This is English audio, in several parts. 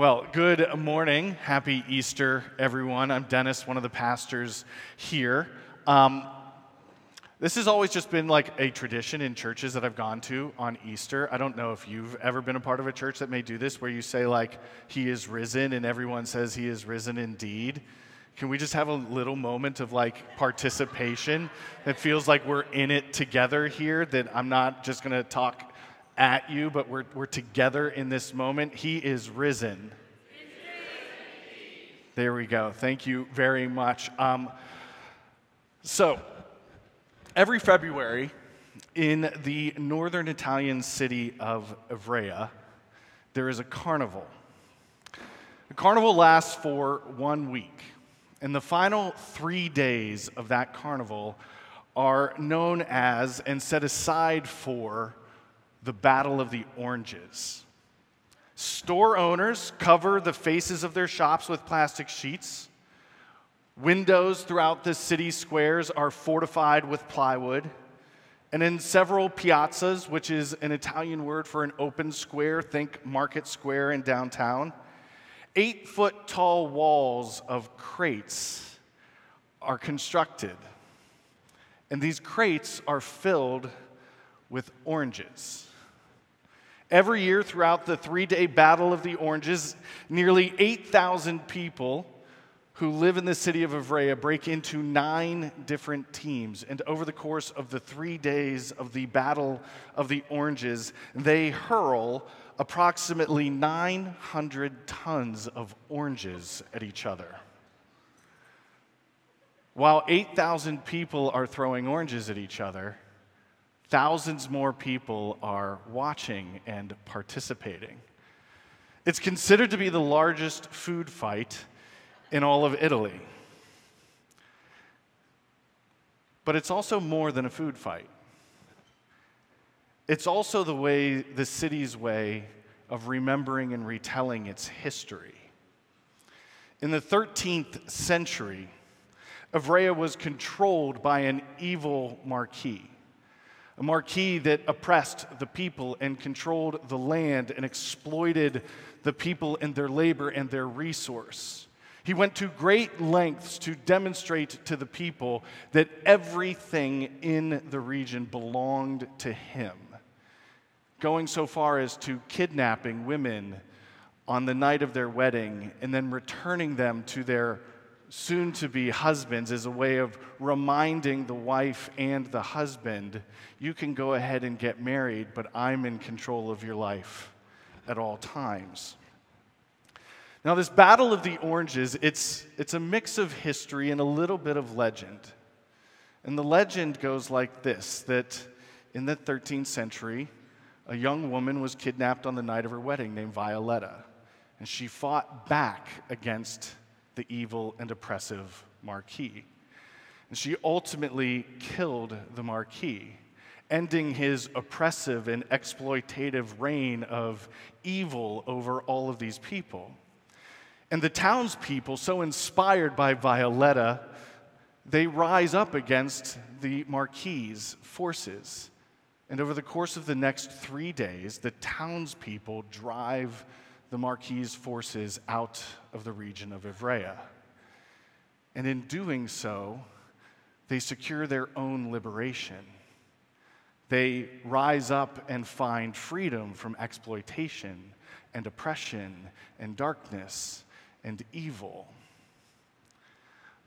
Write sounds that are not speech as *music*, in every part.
Well, good morning. Happy Easter, everyone. I'm Dennis, one of the pastors here. Um, this has always just been like a tradition in churches that I've gone to on Easter. I don't know if you've ever been a part of a church that may do this, where you say, like, He is risen, and everyone says, He is risen indeed. Can we just have a little moment of like participation that feels like we're in it together here? That I'm not just going to talk at you, but we're, we're together in this moment. He is risen. There we go. Thank you very much. Um, so, every February in the northern Italian city of Ivrea, there is a carnival. The carnival lasts for one week, and the final three days of that carnival are known as and set aside for the Battle of the Oranges. Store owners cover the faces of their shops with plastic sheets. Windows throughout the city squares are fortified with plywood. And in several piazzas, which is an Italian word for an open square, think market square in downtown, eight foot tall walls of crates are constructed. And these crates are filled with oranges. Every year throughout the three day Battle of the Oranges, nearly 8,000 people who live in the city of Ivrea break into nine different teams. And over the course of the three days of the Battle of the Oranges, they hurl approximately 900 tons of oranges at each other. While 8,000 people are throwing oranges at each other, Thousands more people are watching and participating. It's considered to be the largest food fight in all of Italy. But it's also more than a food fight. It's also the way, the city's way of remembering and retelling its history. In the 13th century, Ivrea was controlled by an evil marquis a marquis that oppressed the people and controlled the land and exploited the people and their labor and their resource. He went to great lengths to demonstrate to the people that everything in the region belonged to him, going so far as to kidnapping women on the night of their wedding and then returning them to their soon to be husbands is a way of reminding the wife and the husband you can go ahead and get married, but I'm in control of your life at all times. Now, this Battle of the Oranges, it's, it's a mix of history and a little bit of legend. And the legend goes like this that in the 13th century, a young woman was kidnapped on the night of her wedding named Violetta. And she fought back against the evil and oppressive Marquis. And she ultimately killed the Marquis, ending his oppressive and exploitative reign of evil over all of these people. And the townspeople, so inspired by Violetta, they rise up against the Marquis's forces. And over the course of the next three days, the townspeople drive the Marquis's forces out of the region of Ivrea. And in doing so, they secure their own liberation. They rise up and find freedom from exploitation and oppression and darkness and evil.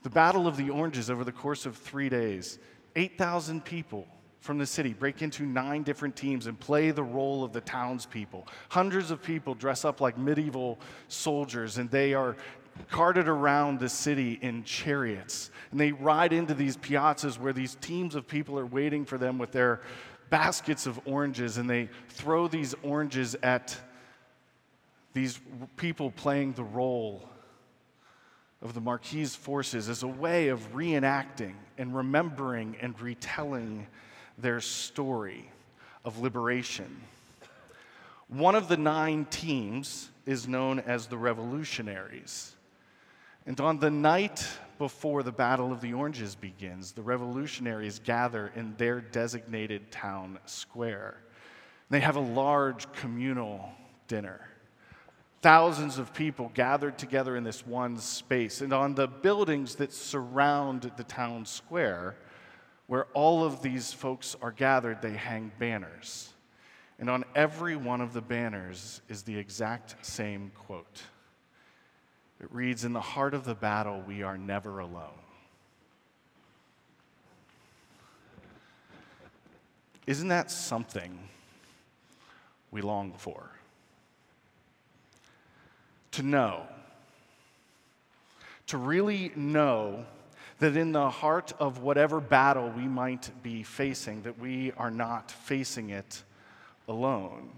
The Battle of the Oranges over the course of three days, 8,000 people from the city break into nine different teams and play the role of the townspeople. Hundreds of people dress up like medieval soldiers and they are carted around the city in chariots. And they ride into these piazzas where these teams of people are waiting for them with their baskets of oranges and they throw these oranges at these people playing the role of the Marquis's forces as a way of reenacting and remembering and retelling their story of liberation. One of the nine teams is known as the Revolutionaries. And on the night before the Battle of the Oranges begins, the revolutionaries gather in their designated town square. They have a large communal dinner. Thousands of people gathered together in this one space. And on the buildings that surround the town square, where all of these folks are gathered, they hang banners. And on every one of the banners is the exact same quote. It reads In the heart of the battle, we are never alone. Isn't that something we long for? to know. To really know that in the heart of whatever battle we might be facing, that we are not facing it alone.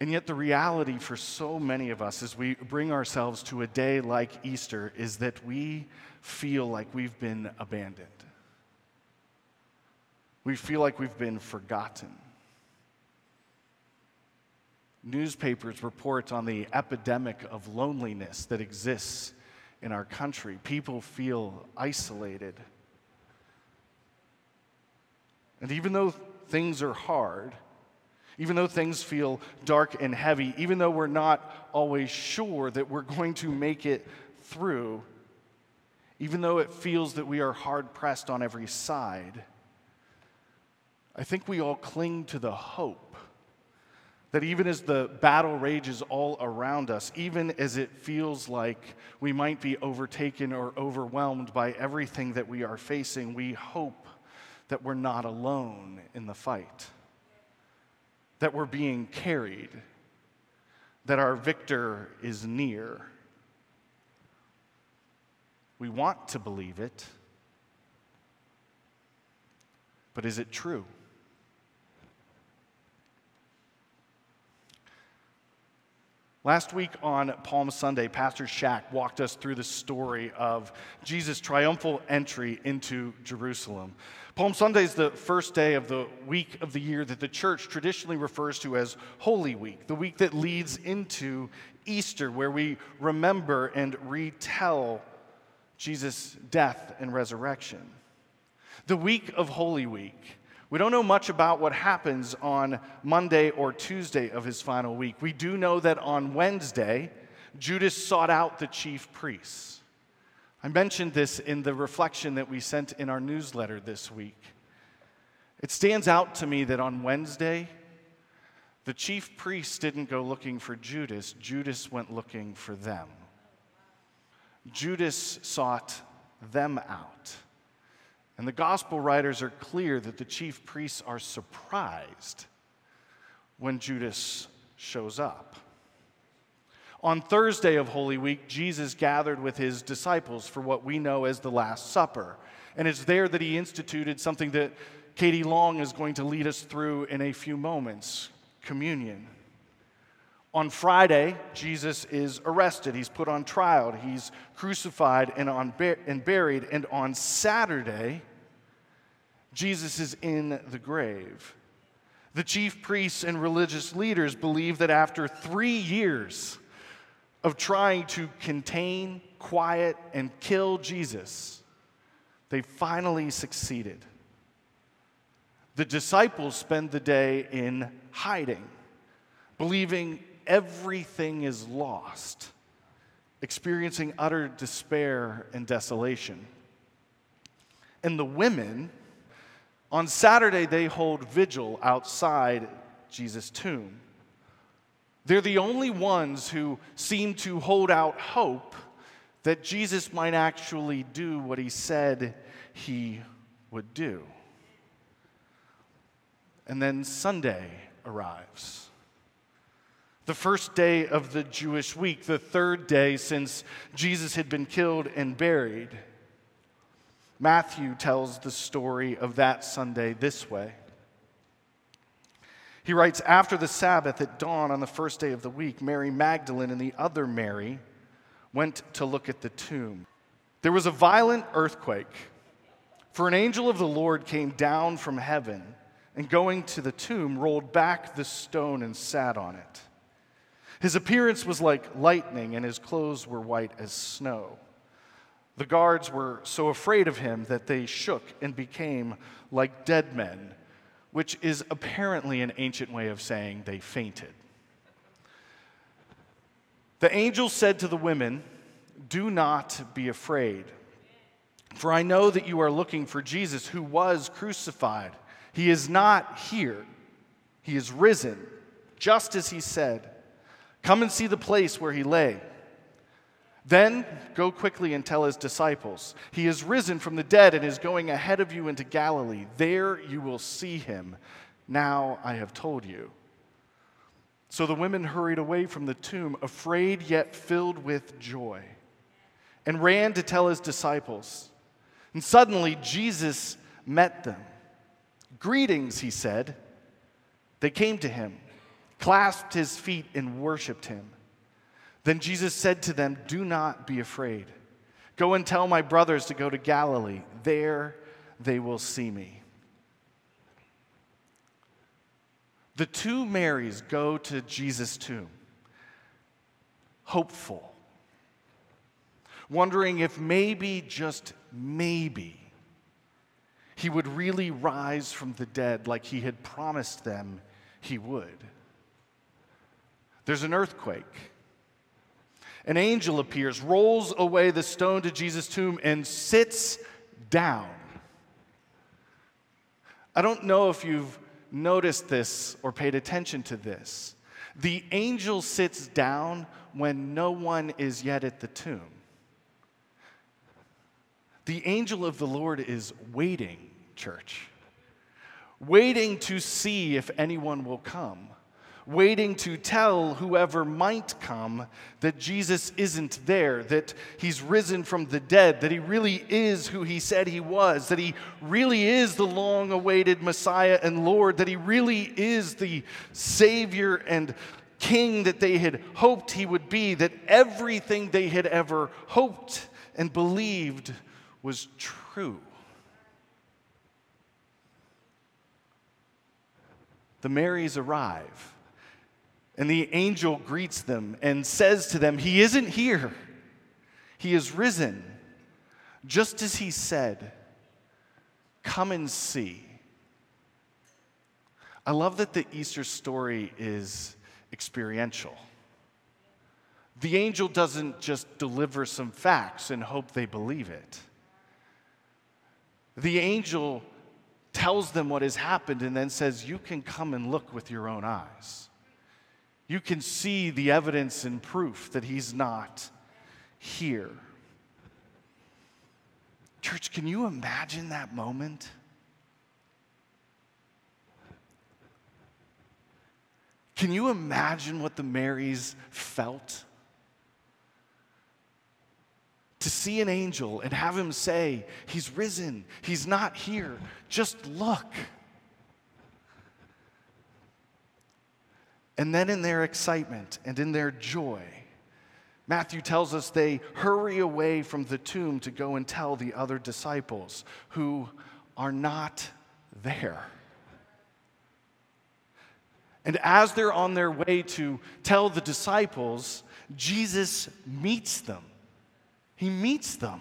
And yet, the reality for so many of us as we bring ourselves to a day like Easter is that we feel like we've been abandoned. We feel like we've been forgotten. Newspapers report on the epidemic of loneliness that exists in our country. People feel isolated. And even though things are hard, even though things feel dark and heavy, even though we're not always sure that we're going to make it through, even though it feels that we are hard pressed on every side, I think we all cling to the hope that even as the battle rages all around us, even as it feels like we might be overtaken or overwhelmed by everything that we are facing, we hope that we're not alone in the fight, that we're being carried, that our victor is near. We want to believe it, but is it true? Last week on Palm Sunday, Pastor Shack walked us through the story of Jesus' triumphal entry into Jerusalem. Palm Sunday is the first day of the week of the year that the church traditionally refers to as Holy Week, the week that leads into Easter, where we remember and retell Jesus' death and resurrection. The week of Holy Week we don't know much about what happens on Monday or Tuesday of his final week. We do know that on Wednesday, Judas sought out the chief priests. I mentioned this in the reflection that we sent in our newsletter this week. It stands out to me that on Wednesday, the chief priests didn't go looking for Judas, Judas went looking for them. Judas sought them out. And the gospel writers are clear that the chief priests are surprised when Judas shows up. On Thursday of Holy Week, Jesus gathered with his disciples for what we know as the Last Supper. And it's there that he instituted something that Katie Long is going to lead us through in a few moments communion. On Friday, Jesus is arrested. He's put on trial. He's crucified and, on, and buried. And on Saturday, Jesus is in the grave. The chief priests and religious leaders believe that after three years of trying to contain, quiet, and kill Jesus, they finally succeeded. The disciples spend the day in hiding, believing everything is lost, experiencing utter despair and desolation. And the women on Saturday, they hold vigil outside Jesus' tomb. They're the only ones who seem to hold out hope that Jesus might actually do what he said he would do. And then Sunday arrives. The first day of the Jewish week, the third day since Jesus had been killed and buried. Matthew tells the story of that Sunday this way. He writes After the Sabbath at dawn on the first day of the week, Mary Magdalene and the other Mary went to look at the tomb. There was a violent earthquake, for an angel of the Lord came down from heaven and going to the tomb, rolled back the stone and sat on it. His appearance was like lightning, and his clothes were white as snow. The guards were so afraid of him that they shook and became like dead men, which is apparently an ancient way of saying they fainted. The angel said to the women, Do not be afraid, for I know that you are looking for Jesus who was crucified. He is not here, he is risen, just as he said. Come and see the place where he lay. Then go quickly and tell his disciples, He is risen from the dead and is going ahead of you into Galilee. There you will see him. Now I have told you. So the women hurried away from the tomb, afraid yet filled with joy, and ran to tell his disciples. And suddenly Jesus met them. Greetings, he said. They came to him, clasped his feet, and worshiped him. Then Jesus said to them, Do not be afraid. Go and tell my brothers to go to Galilee. There they will see me. The two Marys go to Jesus' tomb, hopeful, wondering if maybe, just maybe, he would really rise from the dead like he had promised them he would. There's an earthquake an angel appears, rolls away the stone to Jesus' tomb, and sits down. I don't know if you've noticed this or paid attention to this. The angel sits down when no one is yet at the tomb. The angel of the Lord is waiting, church, waiting to see if anyone will come waiting to tell whoever might come that Jesus isn't there, that he's risen from the dead, that he really is who he said he was, that he really is the long awaited Messiah and Lord, that he really is the Savior and King that they had hoped he would be, that everything they had ever hoped and believed was true. The Marys arrive. And the angel greets them and says to them, He isn't here, He is risen. Just as He said, Come and see. I love that the Easter story is experiential. The angel doesn't just deliver some facts and hope they believe it. The angel tells them what has happened and then says, You can come and look with your own eyes you can see the evidence and proof that he's not here. Church, can you imagine that moment? Can you imagine what the Marys felt? To see an angel and have him say, He's risen, He's not here, just look. And then in their excitement and in their joy, Matthew tells us they hurry away from the tomb to go and tell the other disciples who are not there. And as they're on their way to tell the disciples, Jesus meets them. He meets them.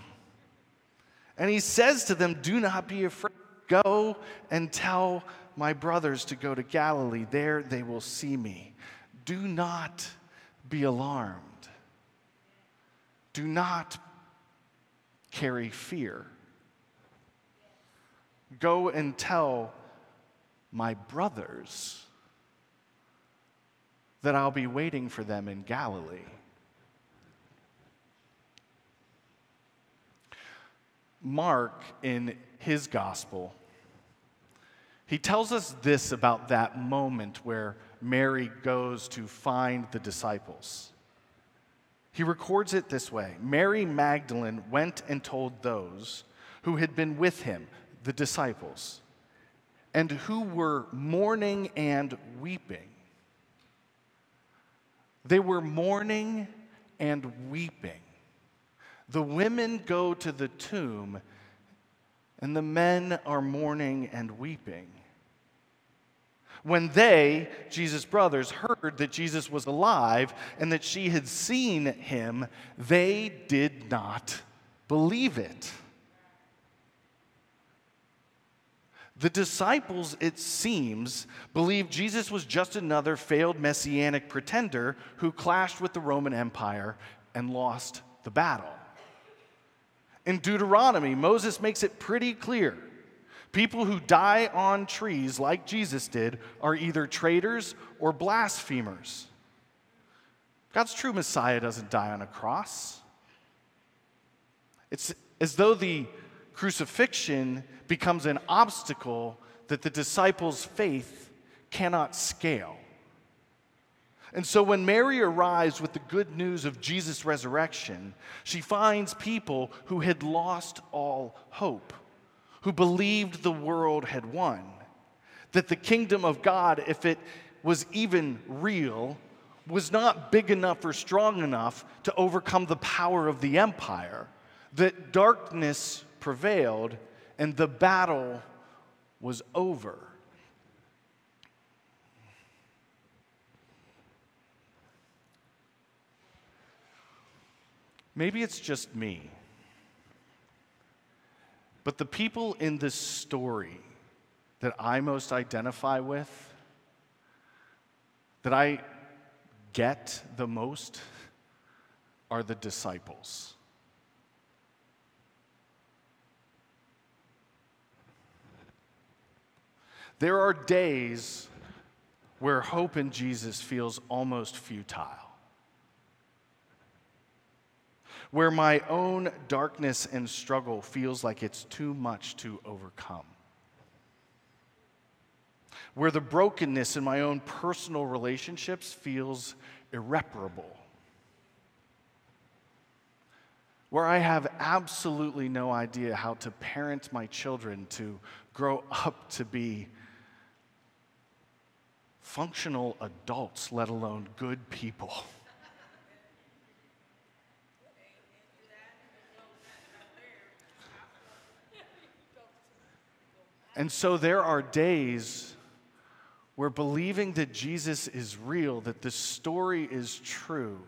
And he says to them, Do not be afraid. Go and tell my brothers to go to Galilee. There they will see me. Do not be alarmed. Do not carry fear. Go and tell my brothers that I'll be waiting for them in Galilee. Mark, in his gospel, he tells us this about that moment where Mary goes to find the disciples. He records it this way Mary Magdalene went and told those who had been with him, the disciples, and who were mourning and weeping. They were mourning and weeping. The women go to the tomb, and the men are mourning and weeping when they, Jesus' brothers, heard that Jesus was alive and that she had seen him, they did not believe it. The disciples, it seems, believed Jesus was just another failed messianic pretender who clashed with the Roman Empire and lost the battle. In Deuteronomy, Moses makes it pretty clear people who die on trees, like Jesus did, are either traitors or blasphemers. God's true Messiah doesn't die on a cross. It's as though the crucifixion becomes an obstacle that the disciples' faith cannot scale. And so when Mary arrives with the good news of Jesus' resurrection, she finds people who had lost all hope, who believed the world had won, that the kingdom of God, if it was even real, was not big enough or strong enough to overcome the power of the empire, that darkness prevailed and the battle was over. Maybe it's just me, but the people in this story that I most identify with, that I get the most, are the disciples. There are days where hope in Jesus feels almost futile, where my own darkness and struggle feels like it's too much to overcome, where the brokenness in my own personal relationships feels irreparable. Where I have absolutely no idea how to parent my children to grow up to be functional adults, let alone good people. And so there are days where believing that Jesus is real, that the story is true,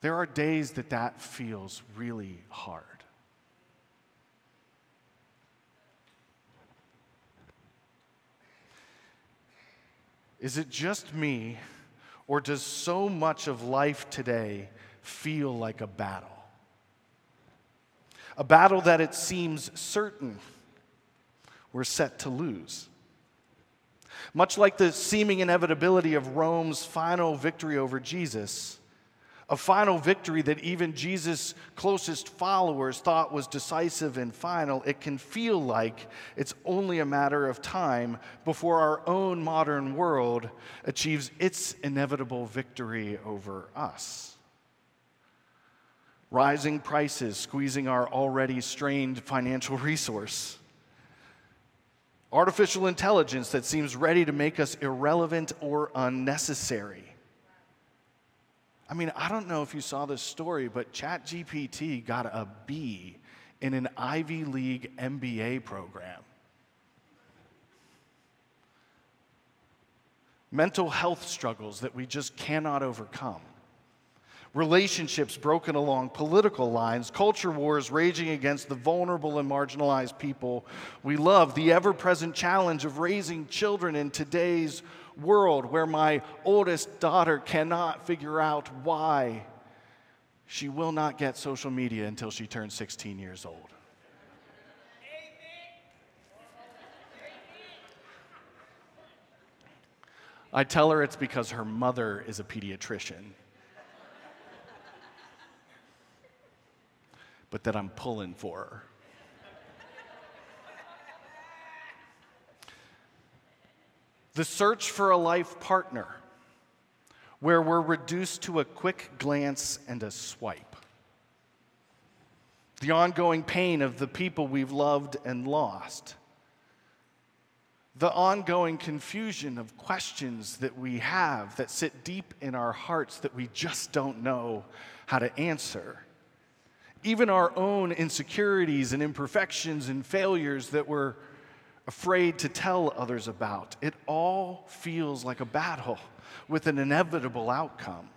there are days that that feels really hard. Is it just me, or does so much of life today feel like a battle? A battle that it seems certain we're set to lose. Much like the seeming inevitability of Rome's final victory over Jesus, a final victory that even Jesus' closest followers thought was decisive and final, it can feel like it's only a matter of time before our own modern world achieves its inevitable victory over us. Rising prices squeezing our already strained financial *laughs* resource. Artificial intelligence that seems ready to make us irrelevant or unnecessary I mean, I don't know if you saw this story, but ChatGPT got a B in an Ivy League MBA program. Mental health struggles that we just cannot overcome. Relationships broken along political lines, culture wars raging against the vulnerable and marginalized people we love, the ever present challenge of raising children in today's world where my oldest daughter cannot figure out why she will not get social media until she turns 16 years old. I tell her it's because her mother is a pediatrician. But that I'm pulling for her. The search for a life partner, where we're reduced to a quick glance and a swipe. The ongoing pain of the people we've loved and lost. The ongoing confusion of questions that we have that sit deep in our hearts that we just don't know how to answer. Even our own insecurities and imperfections and failures that we're afraid to tell others about. It all feels like a battle with an inevitable outcome.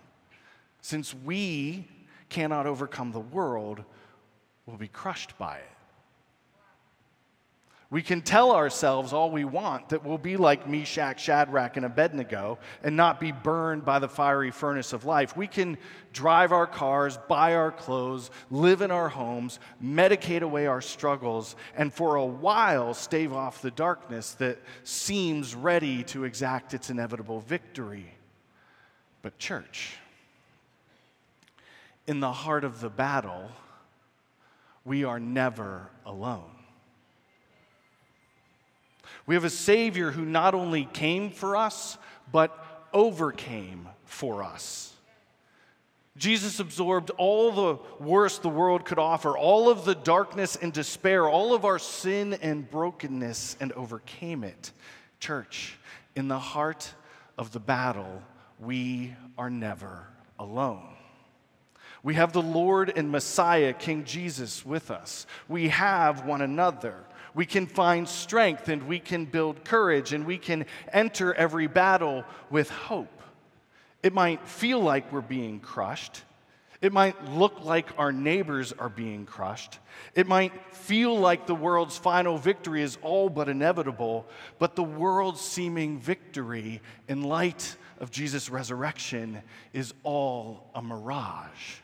Since we cannot overcome the world, we'll be crushed by it. We can tell ourselves all we want that we'll be like Meshach, Shadrach, and Abednego and not be burned by the fiery furnace of life. We can drive our cars, buy our clothes, live in our homes, medicate away our struggles, and for a while stave off the darkness that seems ready to exact its inevitable victory. But, church, in the heart of the battle, we are never alone. We have a Savior who not only came for us, but overcame for us. Jesus absorbed all the worst the world could offer, all of the darkness and despair, all of our sin and brokenness, and overcame it. Church, in the heart of the battle, we are never alone. We have the Lord and Messiah, King Jesus, with us. We have one another we can find strength and we can build courage and we can enter every battle with hope. It might feel like we're being crushed. It might look like our neighbors are being crushed. It might feel like the world's final victory is all but inevitable, but the world's seeming victory in light of Jesus' resurrection is all a mirage.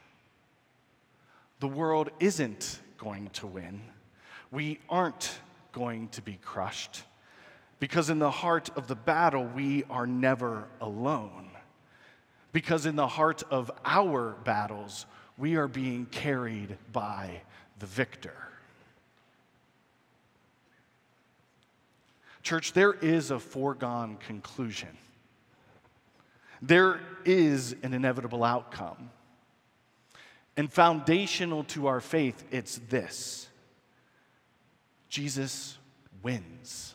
The world isn't going to win we aren't going to be crushed because in the heart of the battle, we are never alone. Because in the heart of our battles, we are being carried by the victor. Church, there is a foregone conclusion. There is an inevitable outcome. And foundational to our faith, it's this Jesus wins.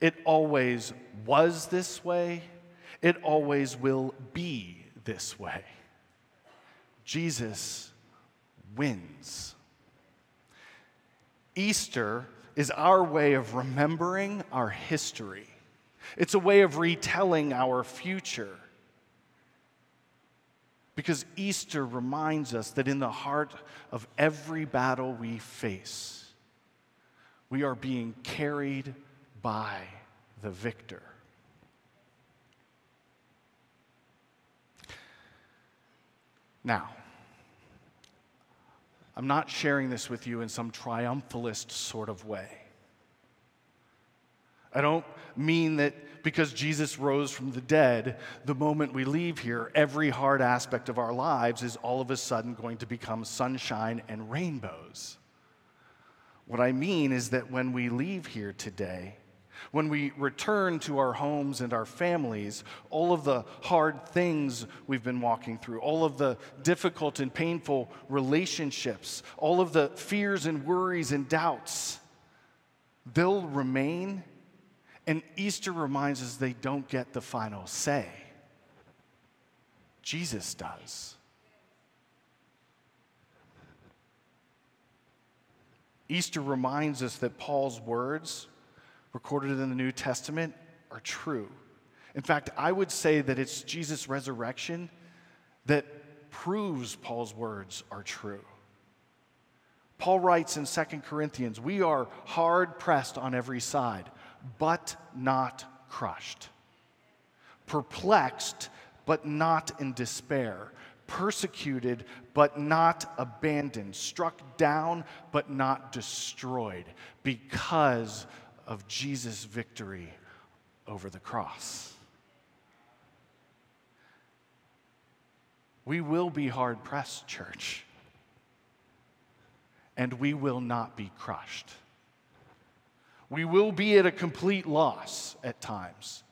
It always was this way, it always will be this way. Jesus wins. Easter is our way of remembering our history. It's a way of retelling our future. Because Easter reminds us that in the heart of every battle we face, we are being carried by the victor. Now, I'm not sharing this with you in some triumphalist sort of way. I don't mean that because Jesus rose from the dead, the moment we leave here, every hard aspect of our lives is all of a sudden going to become sunshine and rainbows. What I mean is that when we leave here today, when we return to our homes and our families, all of the hard things we've been walking through, all of the difficult and painful relationships, all of the fears and worries and doubts, they'll remain and Easter reminds us they don't get the final say. Jesus does. Easter reminds us that Paul's words, recorded in the New Testament, are true. In fact, I would say that it's Jesus' resurrection that proves Paul's words are true. Paul writes in 2 Corinthians, We are hard pressed on every side but not crushed, perplexed, but not in despair, persecuted, but not abandoned, struck down, but not destroyed, because of Jesus' victory over the cross. We will be hard pressed, church, and we will not be crushed. We will be at a complete loss at times,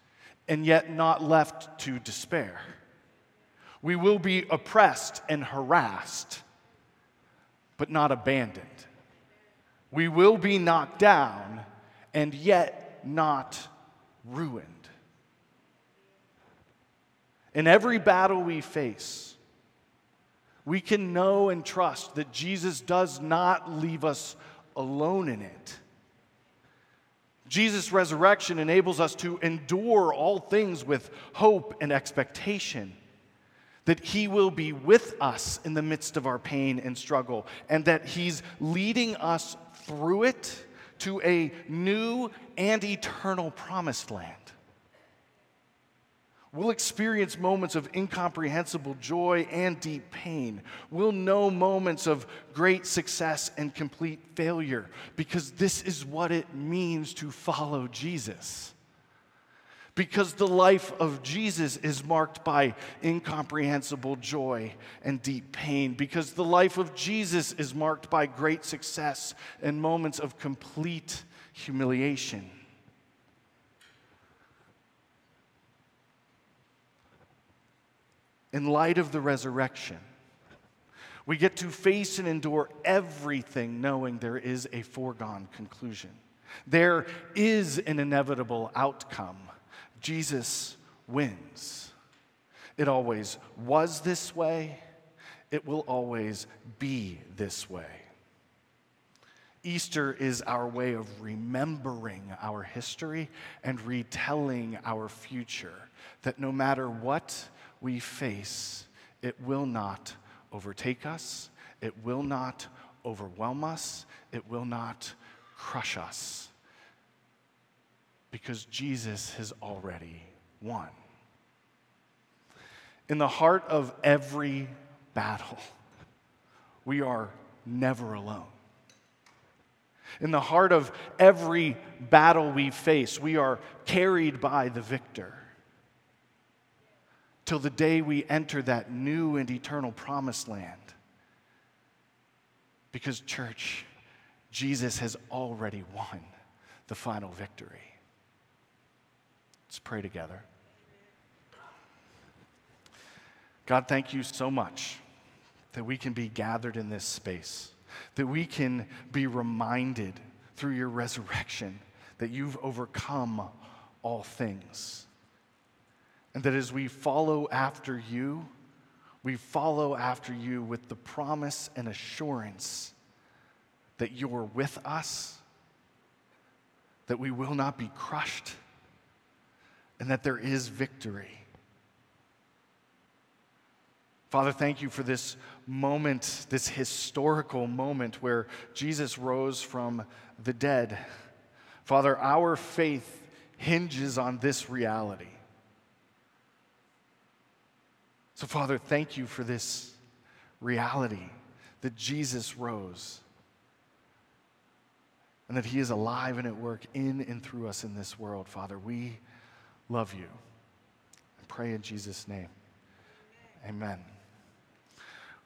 and yet not left to despair. We will be oppressed and harassed, but not abandoned. We will be knocked down, and yet not ruined. In every battle we face, we can know and trust that Jesus does not leave us alone in it. Jesus' resurrection enables us to endure all things with hope and expectation. That He will be with us in the midst of our pain and struggle, and that He's leading us through it to a new and eternal promised land. We'll experience moments of incomprehensible joy and deep pain. We'll know moments of great success and complete failure because this is what it means to follow Jesus. Because the life of Jesus is marked by incomprehensible joy and deep pain. Because the life of Jesus is marked by great success and moments of complete humiliation. In light of the resurrection, we get to face and endure everything knowing there is a foregone conclusion. There is an inevitable outcome. Jesus wins. It always was this way, it will always be this way. Easter is our way of remembering our history and retelling our future. That no matter what we face, it will not overtake us, it will not overwhelm us, it will not crush us. Because Jesus has already won. In the heart of every battle, we are never alone. In the heart of every battle we face, we are carried by the victor till the day we enter that new and eternal promised land. Because, church, Jesus has already won the final victory. Let's pray together. God, thank you so much that we can be gathered in this space, that we can be reminded through your resurrection that you've overcome all things. And that as we follow after you, we follow after you with the promise and assurance that you're with us, that we will not be crushed, and that there is victory. Father, thank you for this moment, this historical moment where Jesus rose from the dead. Father, our faith hinges on this reality. So, Father, thank you for this reality that Jesus rose and that he is alive and at work in and through us in this world. Father, we love you. I pray in Jesus' name. Amen.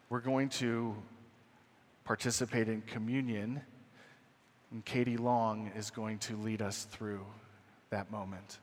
We're going to participate in communion, and Katie Long is going to lead us through that moment.